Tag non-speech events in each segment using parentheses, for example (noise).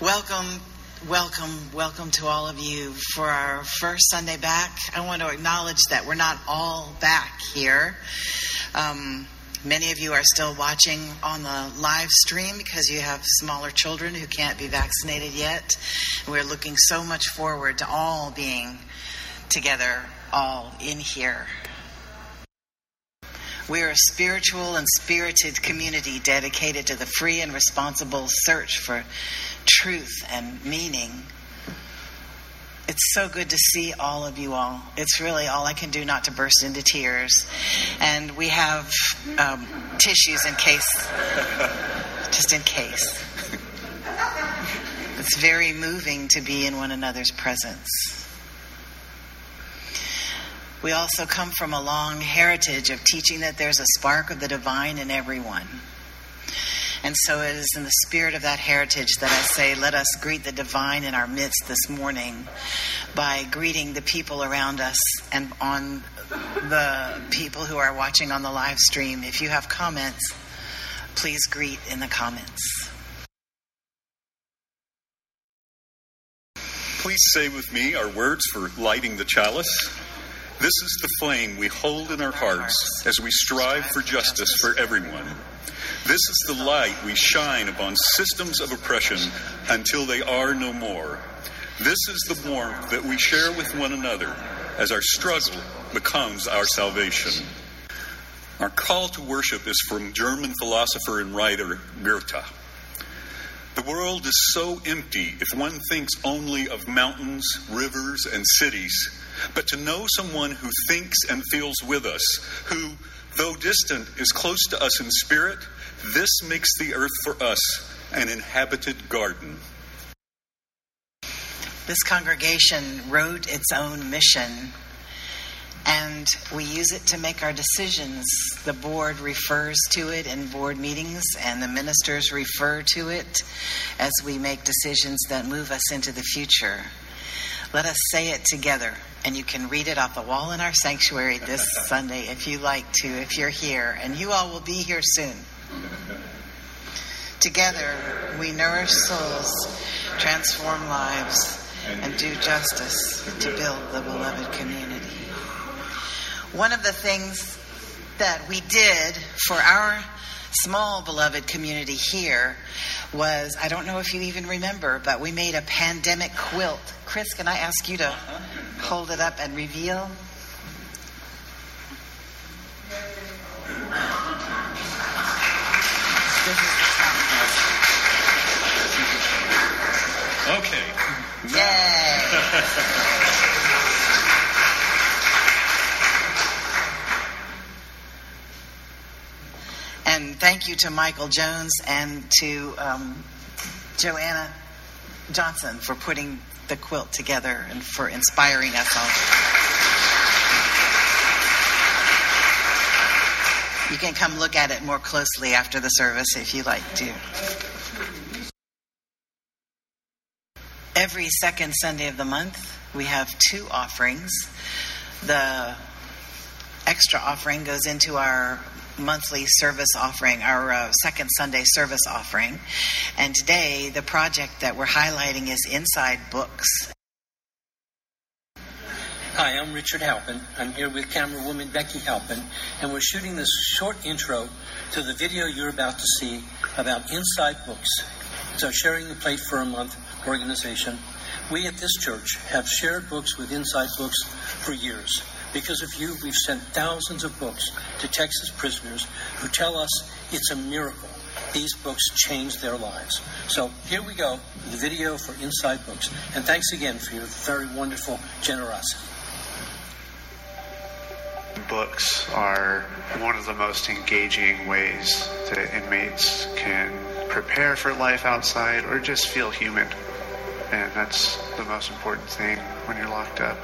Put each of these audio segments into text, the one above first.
Welcome, welcome, welcome to all of you for our first Sunday back. I want to acknowledge that we're not all back here. Um, many of you are still watching on the live stream because you have smaller children who can't be vaccinated yet. We're looking so much forward to all being together, all in here. We are a spiritual and spirited community dedicated to the free and responsible search for truth and meaning. It's so good to see all of you all. It's really all I can do not to burst into tears. And we have um, tissues in case, just in case. It's very moving to be in one another's presence. We also come from a long heritage of teaching that there's a spark of the divine in everyone. And so it is in the spirit of that heritage that I say, let us greet the divine in our midst this morning by greeting the people around us and on the people who are watching on the live stream. If you have comments, please greet in the comments. Please say with me our words for lighting the chalice. This is the flame we hold in our hearts as we strive for justice for everyone. This is the light we shine upon systems of oppression until they are no more. This is the warmth that we share with one another as our struggle becomes our salvation. Our call to worship is from German philosopher and writer Goethe. The world is so empty if one thinks only of mountains, rivers, and cities but to know someone who thinks and feels with us, who, though distant, is close to us in spirit, this makes the earth for us an inhabited garden. This congregation wrote its own mission, and we use it to make our decisions. The board refers to it in board meetings, and the ministers refer to it as we make decisions that move us into the future. Let us say it together and you can read it off the wall in our sanctuary this (laughs) Sunday if you like to, if you're here. And you all will be here soon. (laughs) Together, we nourish souls, transform lives, and do justice to build the beloved community. One of the things that we did for our small beloved community here was I don't know if you even remember, but we made a pandemic quilt. Chris, can I ask you to hold it up and reveal? Okay. Yay! and thank you to Michael Jones and to um, Joanna Johnson for putting the quilt together and for inspiring us all. You can come look at it more closely after the service if you like to. Every second Sunday of the month, we have two offerings. The extra offering goes into our monthly service offering, our uh, second Sunday service offering. And today, the project that we're highlighting is Inside Books. Hi, I'm Richard Halpin. I'm here with camerawoman Becky Halpin, and we're shooting this short intro to the video you're about to see about Inside Books. Our Sharing the Plate for a Month organization. We at this church have shared books with Inside Books for years. Because of you, we've sent thousands of books to Texas prisoners who tell us it's a miracle. These books changed their lives. So here we go, the video for Inside Books. And thanks again for your very wonderful generosity. Books are one of the most engaging ways that inmates can prepare for life outside or just feel human. And that's the most important thing when you're locked up.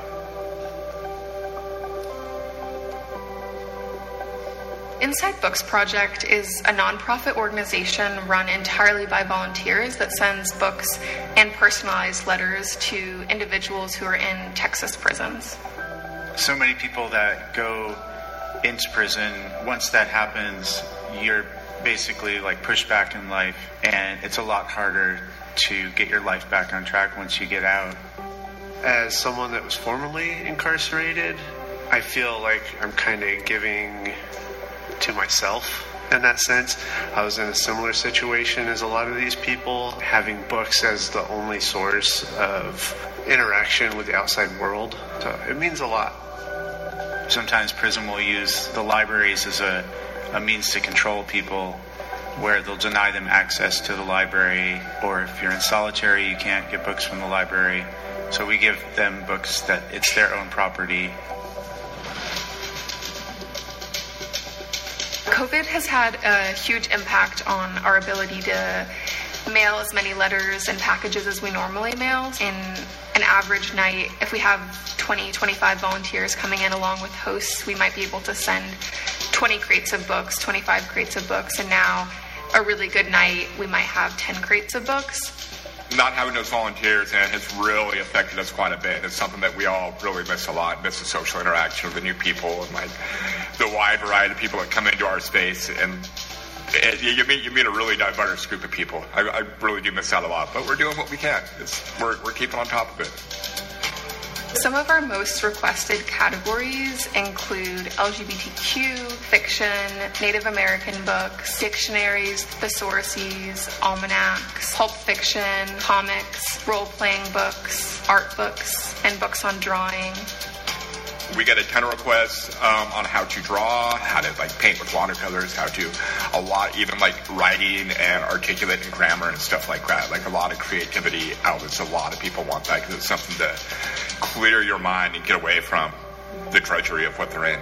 Inside Books Project is a nonprofit organization run entirely by volunteers that sends books and personalized letters to individuals who are in Texas prisons. So many people that go into prison, once that happens, you're basically like pushed back in life, and it's a lot harder to get your life back on track once you get out. As someone that was formerly incarcerated, I feel like I'm kind of giving to myself in that sense. I was in a similar situation as a lot of these people, having books as the only source of interaction with the outside world. So it means a lot. Sometimes prison will use the libraries as a, a means to control people where they'll deny them access to the library, or if you're in solitary, you can't get books from the library. So we give them books that it's their own property COVID has had a huge impact on our ability to mail as many letters and packages as we normally mail. In an average night, if we have 20, 25 volunteers coming in along with hosts, we might be able to send 20 crates of books, 25 crates of books, and now a really good night, we might have 10 crates of books not having those volunteers and has really affected us quite a bit. It's something that we all really miss a lot, miss the social interaction with the new people and like the wide variety of people that come into our space and it, you meet you meet a really diverse group of people. I, I, really do miss out a lot, but we're doing what we can. It's, we're we're keeping on top of it. Some of our most requested categories include LGBTQ, fiction, Native American books, dictionaries, thesauruses, almanacs, pulp fiction, comics, role playing books, art books, and books on drawing we get a ton of requests um, on how to draw, how to like paint with watercolors, how to a lot, even like writing and articulating grammar and stuff like that. Like a lot of creativity outlets. A lot of people want that because it's something to clear your mind and get away from the drudgery of what they're in.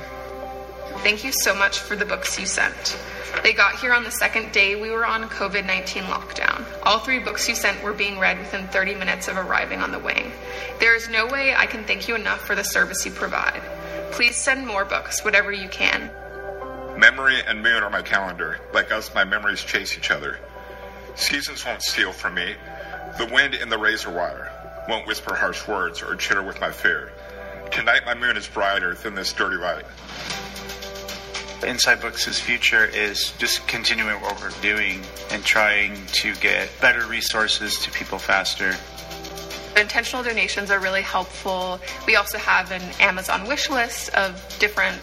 Thank you so much for the books you sent. They got here on the second day we were on COVID 19 lockdown. All three books you sent were being read within 30 minutes of arriving on the wing. There is no way I can thank you enough for the service you provide. Please send more books, whatever you can. Memory and Moon are my calendar. Like us, my memories chase each other. Seasons won't steal from me. The wind in the razor wire won't whisper harsh words or chitter with my fear. Tonight, my moon is brighter than this dirty light. Inside Books' future is just continuing what we're doing and trying to get better resources to people faster. Intentional donations are really helpful. We also have an Amazon wish list of different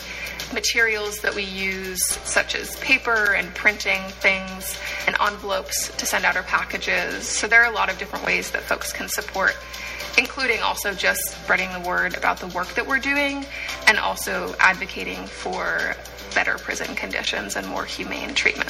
materials that we use, such as paper and printing things and envelopes to send out our packages. So there are a lot of different ways that folks can support, including also just spreading the word about the work that we're doing and also advocating for better prison conditions and more humane treatment.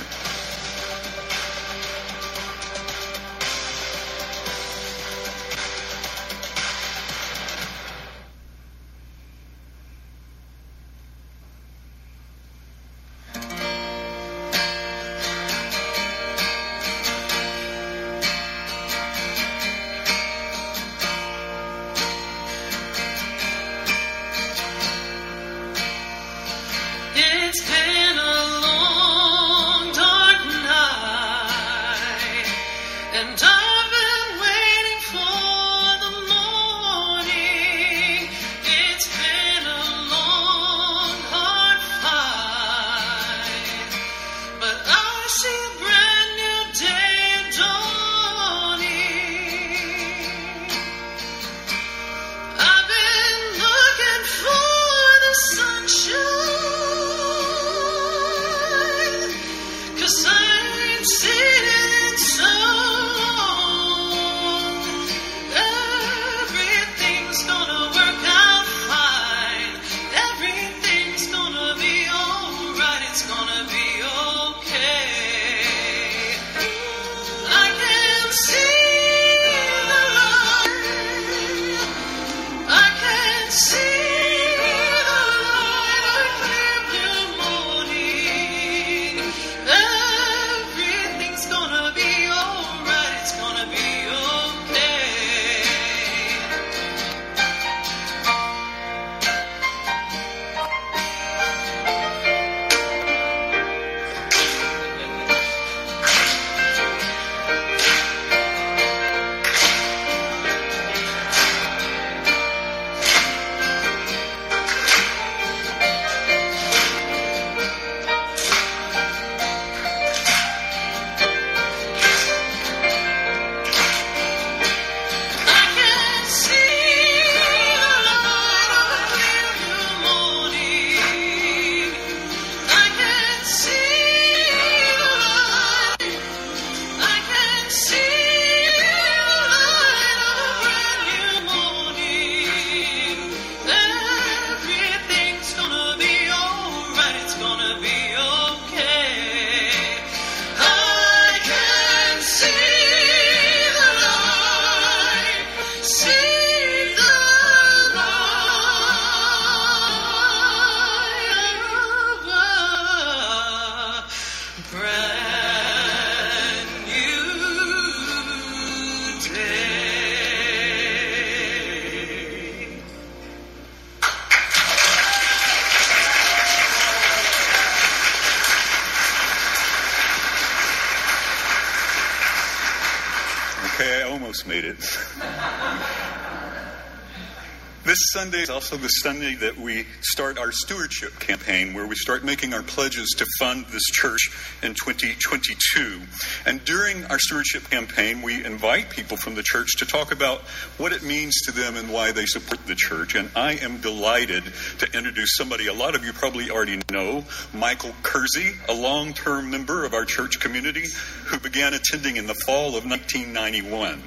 Sunday is also the Sunday that we start our stewardship campaign, where we start making our pledges to fund this church in 2022. And during our stewardship campaign, we invite people from the church to talk about what it means to them and why they support the church. And I am delighted to introduce somebody a lot of you probably already know, Michael Kersey, a long term member of our church community who began attending in the fall of 1991.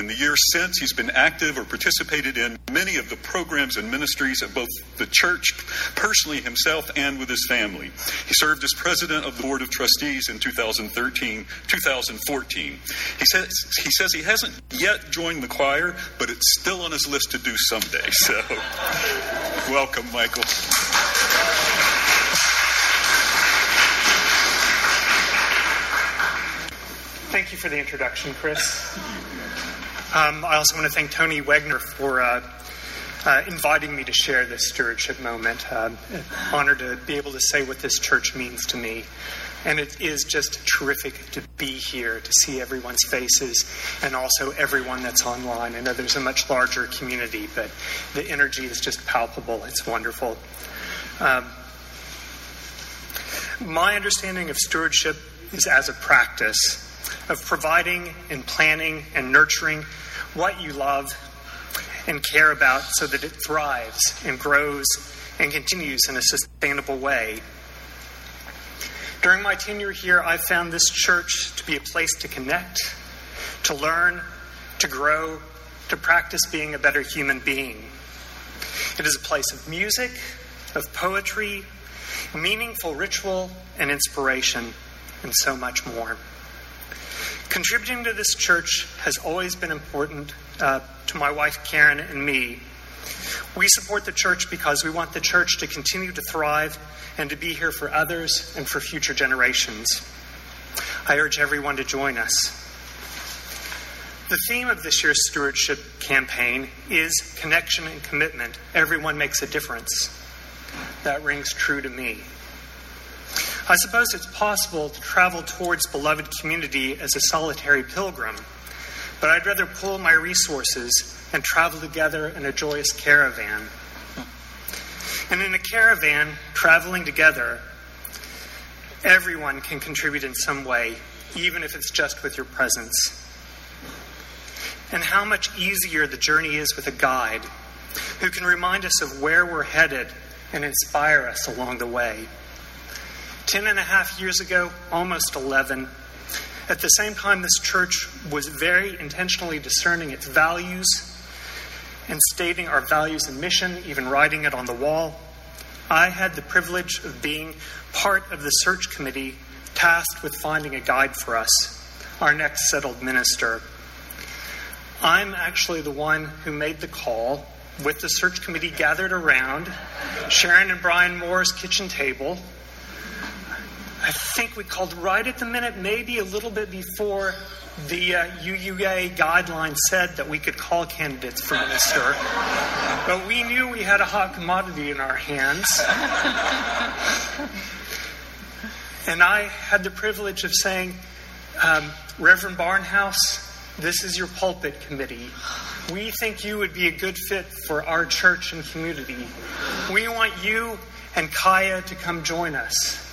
In the years since, he's been active or participated in many of the programs and ministries of both the church, personally himself, and with his family. He served as president of the Board of Trustees in 2013 2014. He says, he says he hasn't yet joined the choir, but it's still on his list to do someday. So, (laughs) welcome, Michael. Thank you for the introduction, Chris. Um, I also want to thank Tony Wegner for uh, uh, inviting me to share this stewardship moment. Uh, honored to be able to say what this church means to me. And it is just terrific to be here, to see everyone's faces, and also everyone that's online. I know there's a much larger community, but the energy is just palpable. It's wonderful. Um, my understanding of stewardship is as a practice of providing and planning and nurturing what you love and care about so that it thrives and grows and continues in a sustainable way. During my tenure here, I've found this church to be a place to connect, to learn, to grow, to practice being a better human being. It is a place of music, of poetry, meaningful ritual, and inspiration, and so much more. Contributing to this church has always been important uh, to my wife Karen and me. We support the church because we want the church to continue to thrive and to be here for others and for future generations. I urge everyone to join us. The theme of this year's stewardship campaign is connection and commitment. Everyone makes a difference. That rings true to me. I suppose it's possible to travel towards beloved community as a solitary pilgrim, but I'd rather pool my resources and travel together in a joyous caravan. And in a caravan, traveling together, everyone can contribute in some way, even if it's just with your presence. And how much easier the journey is with a guide who can remind us of where we're headed and inspire us along the way. Ten and a half years ago, almost 11, at the same time, this church was very intentionally discerning its values and stating our values and mission, even writing it on the wall. I had the privilege of being part of the search committee tasked with finding a guide for us, our next settled minister. I'm actually the one who made the call with the search committee gathered around Sharon and Brian Moore's kitchen table I think we called right at the minute, maybe a little bit before the uh, UUA guidelines said that we could call candidates for minister. but we knew we had a hot commodity in our hands. and I had the privilege of saying, um, Reverend Barnhouse, this is your pulpit committee. We think you would be a good fit for our church and community. We want you and Kaya to come join us.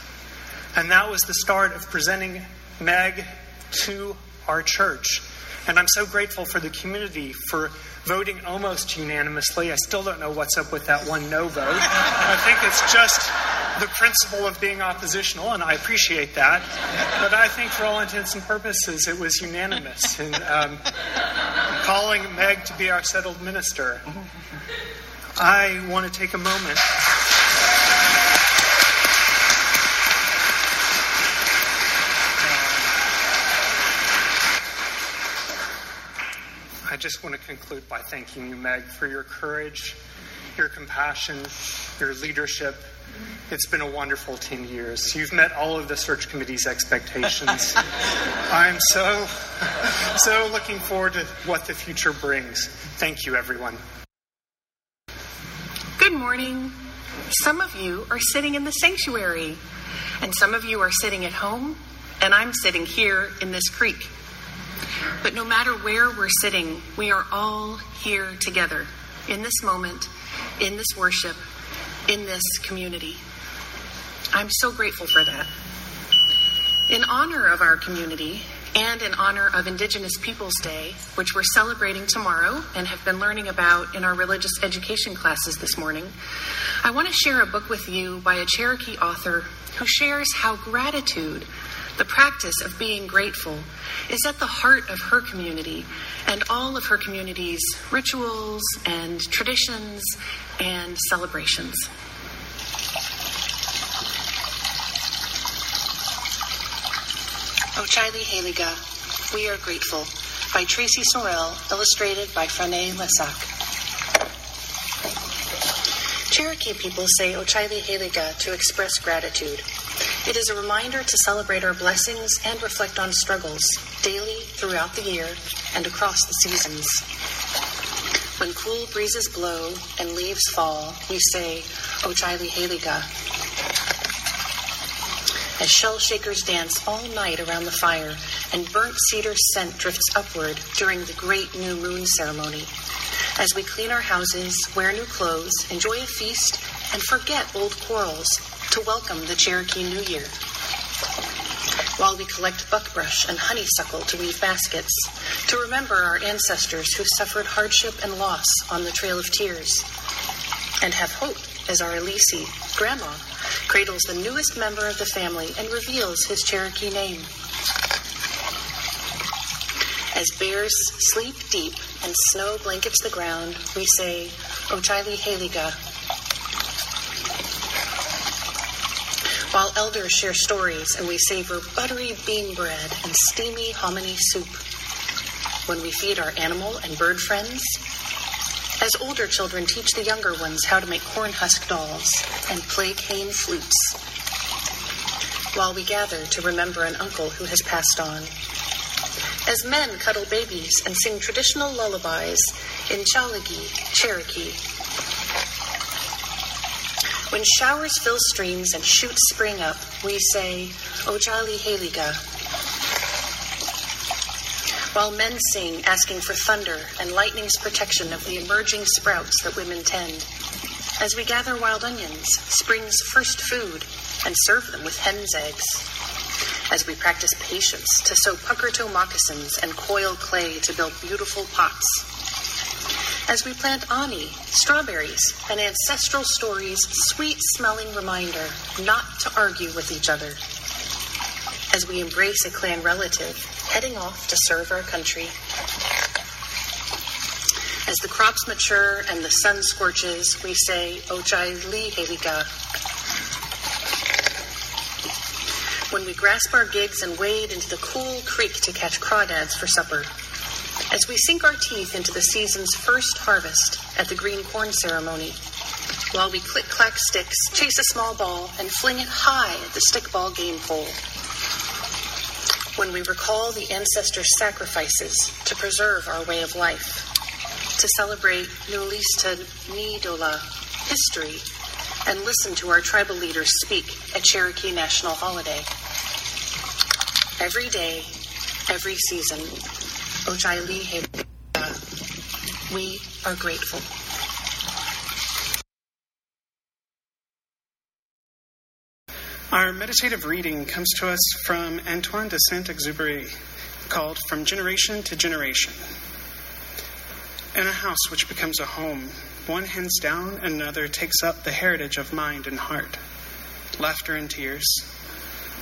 And that was the start of presenting Meg to our church. And I'm so grateful for the community for voting almost unanimously. I still don't know what's up with that one no vote. I think it's just the principle of being oppositional, and I appreciate that. But I think for all intents and purposes, it was unanimous in um, calling Meg to be our settled minister. I want to take a moment. Just want to conclude by thanking you, Meg, for your courage, your compassion, your leadership. It's been a wonderful 10 years. You've met all of the search committee's expectations. (laughs) I'm so, so looking forward to what the future brings. Thank you, everyone. Good morning. Some of you are sitting in the sanctuary, and some of you are sitting at home, and I'm sitting here in this creek. But no matter where we're sitting, we are all here together in this moment, in this worship, in this community. I'm so grateful for that. In honor of our community and in honor of Indigenous Peoples Day, which we're celebrating tomorrow and have been learning about in our religious education classes this morning, I want to share a book with you by a Cherokee author who shares how gratitude, the practice of being grateful, is at the heart of her community and all of her community's rituals and traditions and celebrations. Oh, Ochili Heliga, We Are Grateful, by Traci Sorell, illustrated by Frané Lessac. Cherokee people say oh, Ochili Heliga to express gratitude. It is a reminder to celebrate our blessings and reflect on struggles daily throughout the year and across the seasons. When cool breezes blow and leaves fall, we say Ochili Heliga as shell shakers dance all night around the fire and burnt cedar scent drifts upward during the great new moon ceremony. As we clean our houses, wear new clothes, enjoy a feast, and forget old quarrels to welcome the Cherokee New Year. While we collect buckbrush and honeysuckle to weave baskets, to remember our ancestors who suffered hardship and loss on the Trail of Tears, and have hope as our elisi, Grandma, cradles the newest member of the family and reveals his Cherokee name. As bears sleep deep and snow blankets the ground, we say, Ochili Heliga. While elders share stories and we savor buttery bean bread and steamy hominy soup. When we feed our animal and bird friends, as older children teach the younger ones how to make corn husk dolls and play cane flutes, while we gather to remember an uncle who has passed on. As men cuddle babies and sing traditional lullabies in Tsalagi, Cherokee. When showers fill streams and shoots spring up, we say, Ojali Heliga, while men sing, asking for thunder and lightning's protection of the emerging sprouts that women tend. As we gather wild onions, spring's first food, and serve them with hen's eggs. As we practice patience to sew pucker toe moccasins and coil clay to build beautiful pots. As we plant ani, strawberries, and ancestral story's sweet smelling reminder not to argue with each other. As we embrace a clan relative heading off to serve our country. As the crops mature and the sun scorches, we say, oh, Ochai li heliga. When we grasp our gigs and wade into the cool creek to catch crawdads for supper. As we sink our teeth into the season's first harvest at the green corn ceremony. While we click clack sticks, chase a small ball, and fling it high at the stickball game pole when we recall the ancestors' sacrifices to preserve our way of life, to celebrate Nulista Nidola history, and listen to our tribal leaders speak at Cherokee National Holiday. Every day, every season, Ochaili uh, we are grateful. Our meditative reading comes to us from Antoine de Saint Exupéry, called From Generation to Generation. In a house which becomes a home, one hands down, another takes up the heritage of mind and heart, laughter and tears,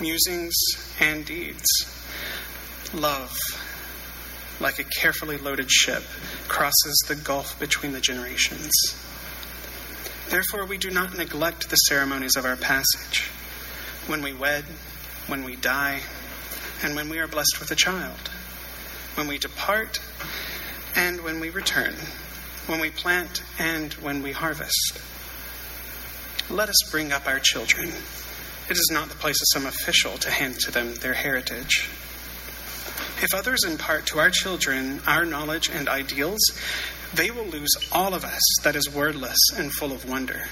musings and deeds. Love, like a carefully loaded ship, crosses the gulf between the generations. Therefore, we do not neglect the ceremonies of our passage when we wed, when we die, and when we are blessed with a child, when we depart and when we return, when we plant and when we harvest. Let us bring up our children. It is not the place of some official to hand to them their heritage. If others impart to our children our knowledge and ideals, they will lose all of us that is wordless and full of wonder.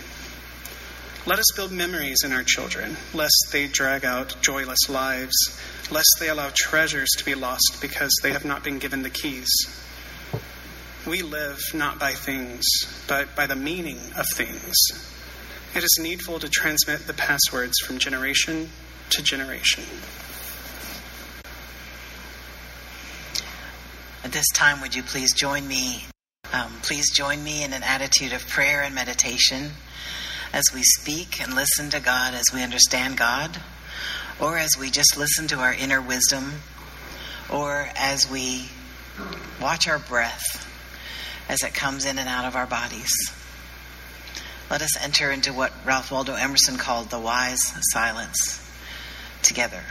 Let us build memories in our children, lest they drag out joyless lives, lest they allow treasures to be lost because they have not been given the keys. We live not by things, but by the meaning of things. It is needful to transmit the passwords from generation to generation. This time, would you please join me? Um, please join me in an attitude of prayer and meditation as we speak and listen to God, as we understand God, or as we just listen to our inner wisdom, or as we watch our breath as it comes in and out of our bodies. Let us enter into what Ralph Waldo Emerson called the wise silence together.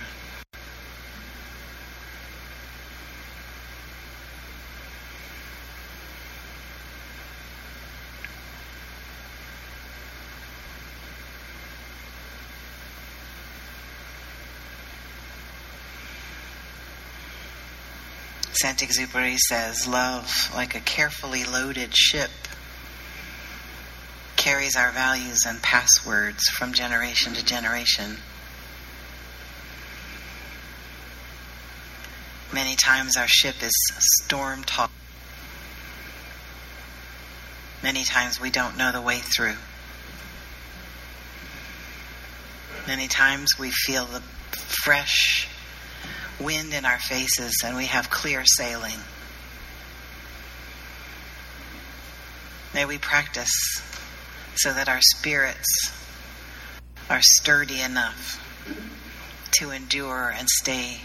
Saint Exupéry says, Love, like a carefully loaded ship, carries our values and passwords from generation to generation. Many times our ship is storm tossed. Many times we don't know the way through. Many times we feel the fresh wind in our faces and we have clear sailing. May we practice so that our spirits are sturdy enough to endure and stay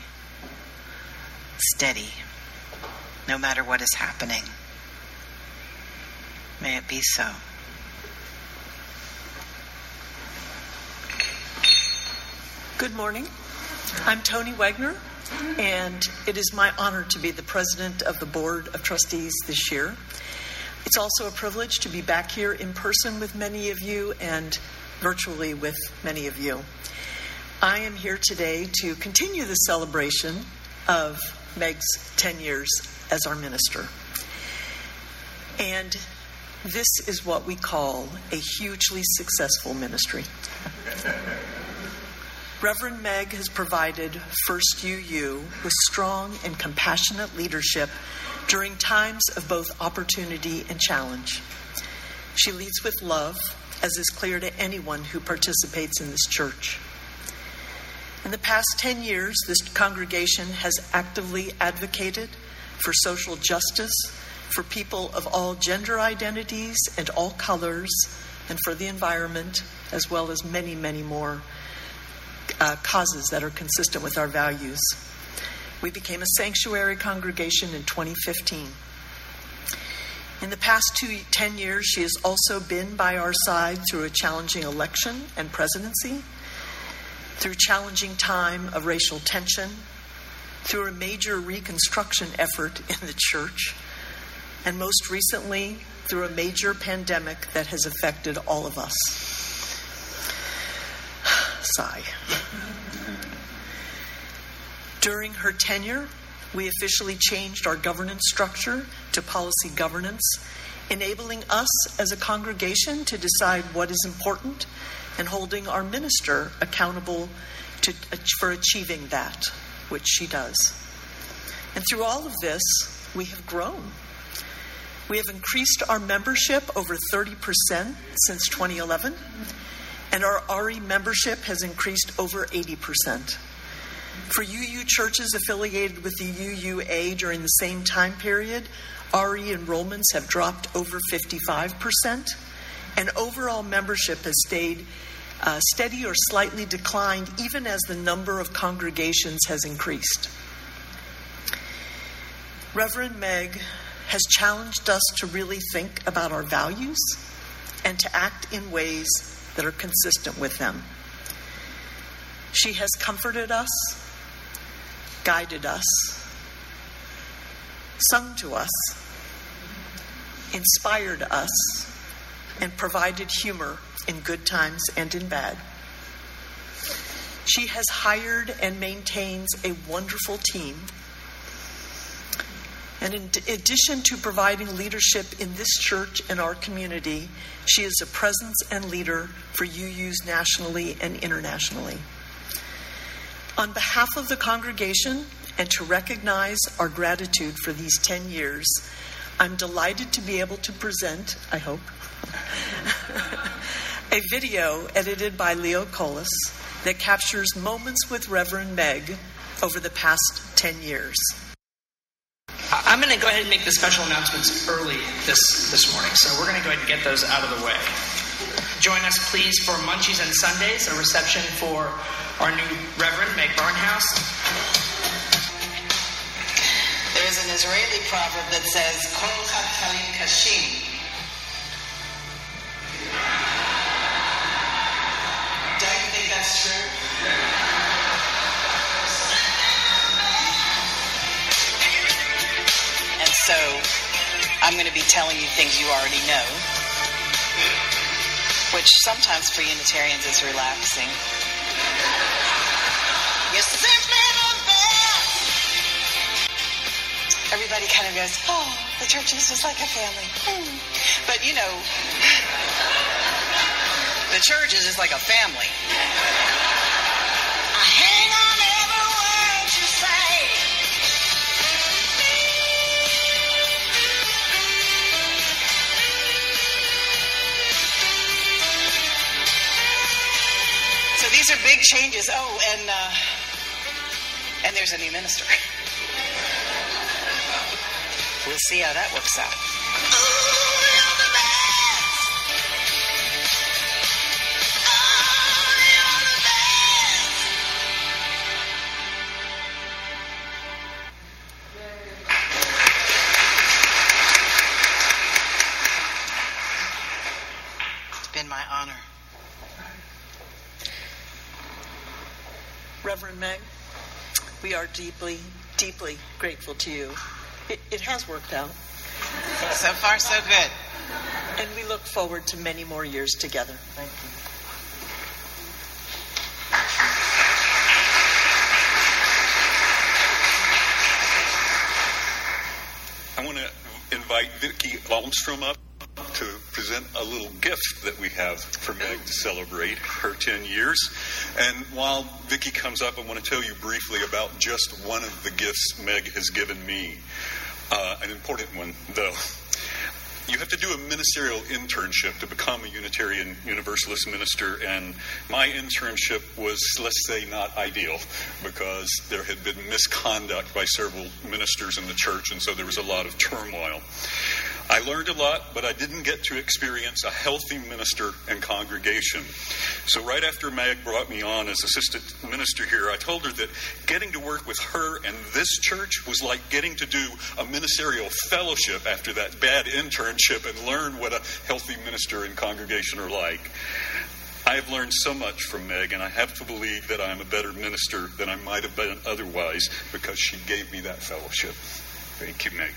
steady no matter what is happening. May it be so. Good morning. I'm Tony Wagner, and it is my honor to be the president of the Board of Trustees this year. It's also a privilege to be back here in person with many of you and virtually with many of you. I am here today to continue the celebration of Meg's 10 years as our minister. And this is what we call a hugely successful ministry. (laughs) Reverend Meg has provided First UU with strong and compassionate leadership during times of both opportunity and challenge. She leads with love, as is clear to anyone who participates in this church. In the past 10 years, this congregation has actively advocated for social justice, for people of all gender identities and all colors, and for the environment, as well as many, many more uh, causes that are consistent with our values. We became a sanctuary congregation in 2015. In the past two, 10 years, she has also been by our side through a challenging election and presidency, through challenging time of racial tension, through a major reconstruction effort in the church, and most recently, through a major pandemic that has affected all of us. Sigh. During her tenure, we officially changed our governance structure to policy governance, enabling us as a congregation to decide what is important and holding our minister accountable to, for achieving that, which she does. And through all of this, we have grown. We have increased our membership over 30% since 2011, and our RE membership has increased over 80%. For UU churches affiliated with the UUA during the same time period, RE enrollments have dropped over 55%, and overall membership has stayed uh, steady or slightly declined even as the number of congregations has increased. Reverend Meg has challenged us to really think about our values and to act in ways that are consistent with them. She has comforted us, guided us, sung to us, inspired us, and provided humor in good times and in bad. She has hired and maintains a wonderful team And in addition to providing leadership in this church and our community, she is a presence and leader for UUs nationally and internationally. On behalf of the congregation and to recognize our gratitude for these 10 years, I'm delighted to be able to present, I hope, (laughs) a video edited by Leo Colas that captures moments with Reverend Meg over the past 10 years. I'm going to go ahead and make the special announcements early this, this morning, so we're going to go ahead and get those out of the way. Join us, please, for Munchies and Sundays, a reception for our new Reverend Meg Barnhouse. There is an Israeli proverb that says, Kol Chatalim Kashim. Don't you think that's true? I'm going to be telling you things you already know, which sometimes for Unitarians is relaxing. Everybody kind of goes, oh, the church is just like a family. Hmm. But you know, (laughs) the church is just like a family. Changes. Oh, and uh, and there's a new minister. We'll see how that works out. It's been my honor. Reverend Meg, we are deeply, deeply grateful to you. It, it has worked out. So far, so good. And we look forward to many more years together. Thank you. I want to invite Vicki Almstrom up to present a little gift that we have for Meg to celebrate her 10 years. And while Vicki comes up, I want to tell you briefly about just one of the gifts Meg has given me. Uh, an important one, though. You have to do a ministerial internship to become a Unitarian Universalist minister, and my internship was, let's say, not ideal because there had been misconduct by several ministers in the church, and so there was a lot of turmoil. I learned a lot, but I didn't get to experience a healthy minister and congregation. So, right after Meg brought me on as assistant minister here, I told her that getting to work with her and this church was like getting to do a ministerial fellowship after that bad internship and learn what a healthy minister and congregation are like. I have learned so much from Meg, and I have to believe that I'm a better minister than I might have been otherwise because she gave me that fellowship. Thank you, Meg.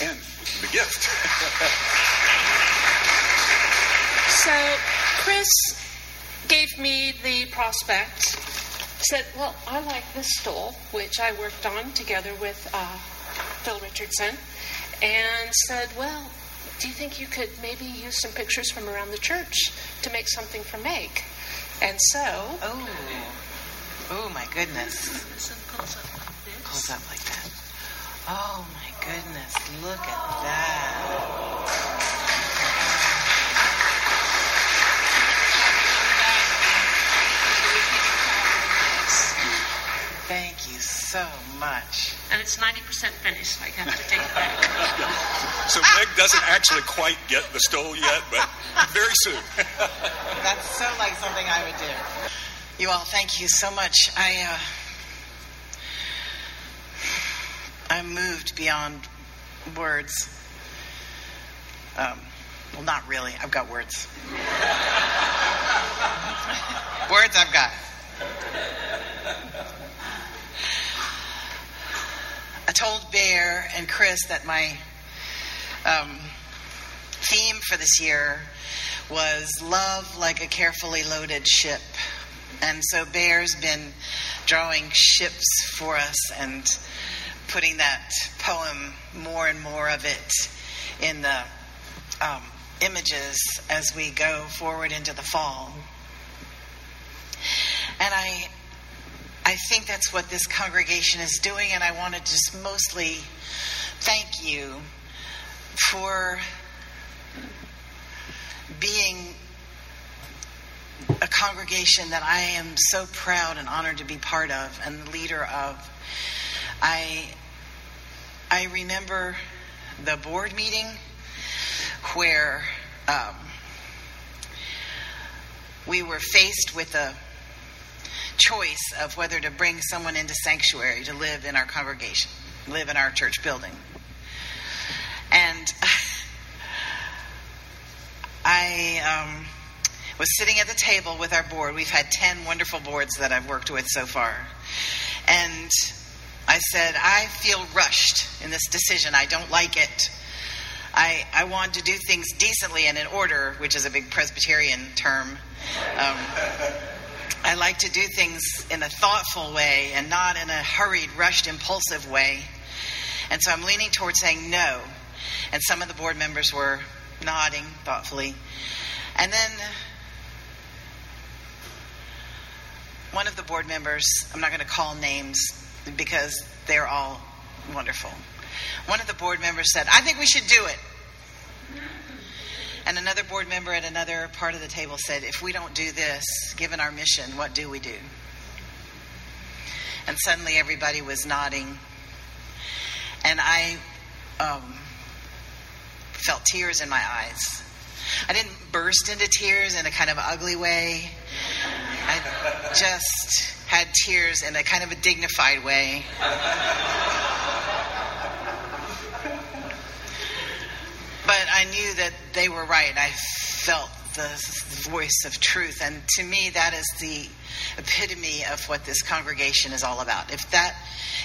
And the gift. So Chris gave me the prospect. Said, "Well, I like this stole, which I worked on together with uh, Phil Richardson," and said, "Well, do you think you could maybe use some pictures from around the church to make something for Meg?" And so, Oh, oh my goodness. Pulls up like this. Pulls up like that. Oh my goodness, look at that. Thank you so much. And it's 90% finished. I have to take it back. (laughs) So Meg doesn't actually quite get the stole yet, but very soon. (laughs) That's so like something I would do. You all, thank you so much. I, uh, I'm moved beyond words. Um, well, not really. I've got words. (laughs) words I've got. I told Bear and Chris that my um, theme for this year was love like a carefully loaded ship. And so Bear's been drawing ships for us and putting that poem, more and more of it, in the um, images as we go forward into the fall. And I, I think that's what this congregation is doing, and I want to just mostly thank you for being a congregation that I am so proud and honored to be part of and the leader of. I I remember the board meeting where um, we were faced with a choice of whether to bring someone into sanctuary to live in our congregation, live in our church building. And (laughs) I um, was sitting at the table with our board. We've had 10 wonderful boards that I've worked with so far. And I said, I feel rushed in this decision. I don't like it. I, I want to do things decently and in order, which is a big Presbyterian term. Um, I like to do things in a thoughtful way and not in a hurried, rushed, impulsive way. And so I'm leaning towards saying no. And some of the board members were nodding thoughtfully. And then one of the board members, I'm not going to call names because they're all wonderful. One of the board members said, I think we should do it. And another board member at another part of the table said, If we don't do this, given our mission, what do we do? And suddenly everybody was nodding. And I um, felt tears in my eyes. I didn't burst into tears in a kind of ugly way. I just had tears in a kind of a dignified way. But I knew that they were right. I felt the voice of truth. And to me, that is the epitome of what this congregation is all about. If that,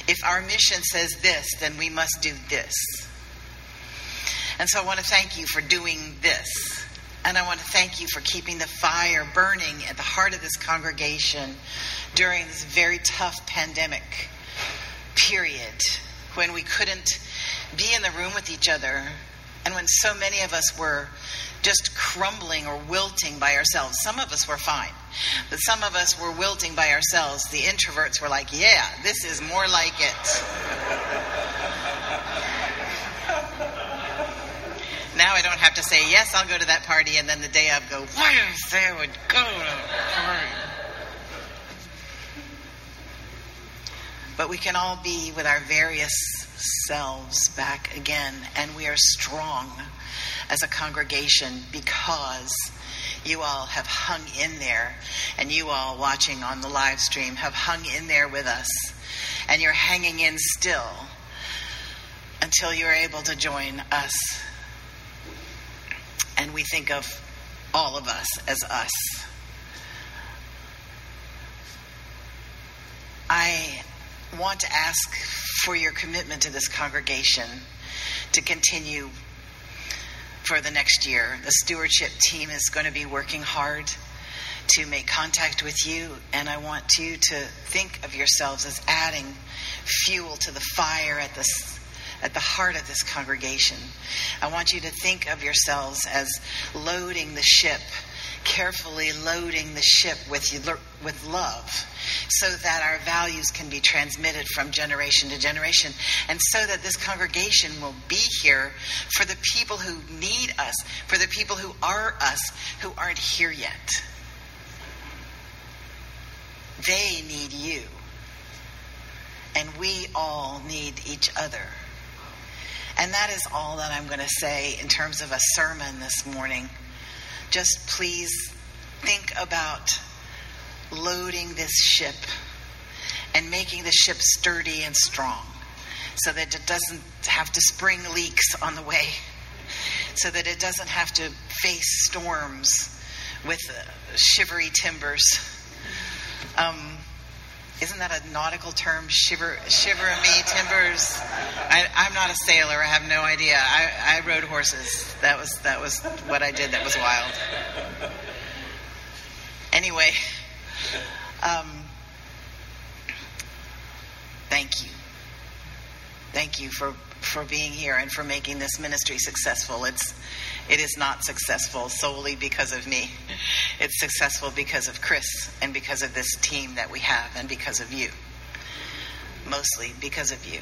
if our mission says this, then we must do this. And so I want to thank you for doing this. And I want to thank you for keeping the fire burning at the heart of this congregation during this very tough pandemic period when we couldn't be in the room with each other and when so many of us were just crumbling or wilting by ourselves. Some of us were fine, but some of us were wilting by ourselves. The introverts were like, yeah, this is more like it. Now I don't have to say, yes, I'll go to that party, and then the day of go, why did I say I would go to a party? But we can all be with our various selves back again, and we are strong as a congregation because you all have hung in there, and you all watching on the live stream have hung in there with us, and you're hanging in still until you're able to join us. And we think of all of us as us. I want to ask for your commitment to this congregation to continue for the next year. The stewardship team is going to be working hard to make contact with you, and I want you to think of yourselves as adding fuel to the fire at this at the heart of this congregation. I want you to think of yourselves as loading the ship carefully loading the ship with, with love so that our values can be transmitted from generation to generation and so that this congregation will be here for the people who need us, for the people who are us who aren't here yet. They need you. And we all need each other. And that is all that I'm going to say in terms of a sermon this morning just please think about loading this ship and making the ship sturdy and strong so that it doesn't have to spring leaks on the way, so that it doesn't have to face storms with uh, shivery timbers. Um, isn't that a nautical term? Shiver, shiver me timbers. I, am not a sailor. I have no idea. I, I rode horses. That was that was what I did. That was wild. Anyway, um, thank you. Thank you for, for being here and for making this ministry successful. It's it is not successful solely because of me. It's successful because of Chris and because of this team that we have and because of you. Mostly because of you.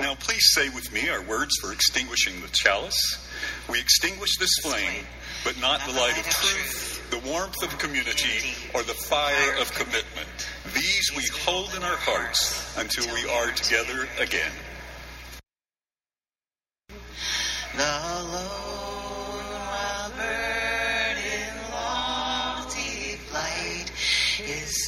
Now, please say with me our words for extinguishing the chalice. We extinguish this flame, but not the light of truth, the warmth of community, or the fire of commitment. These we hold in our hearts until we are together again. The lone while burning lofty flight is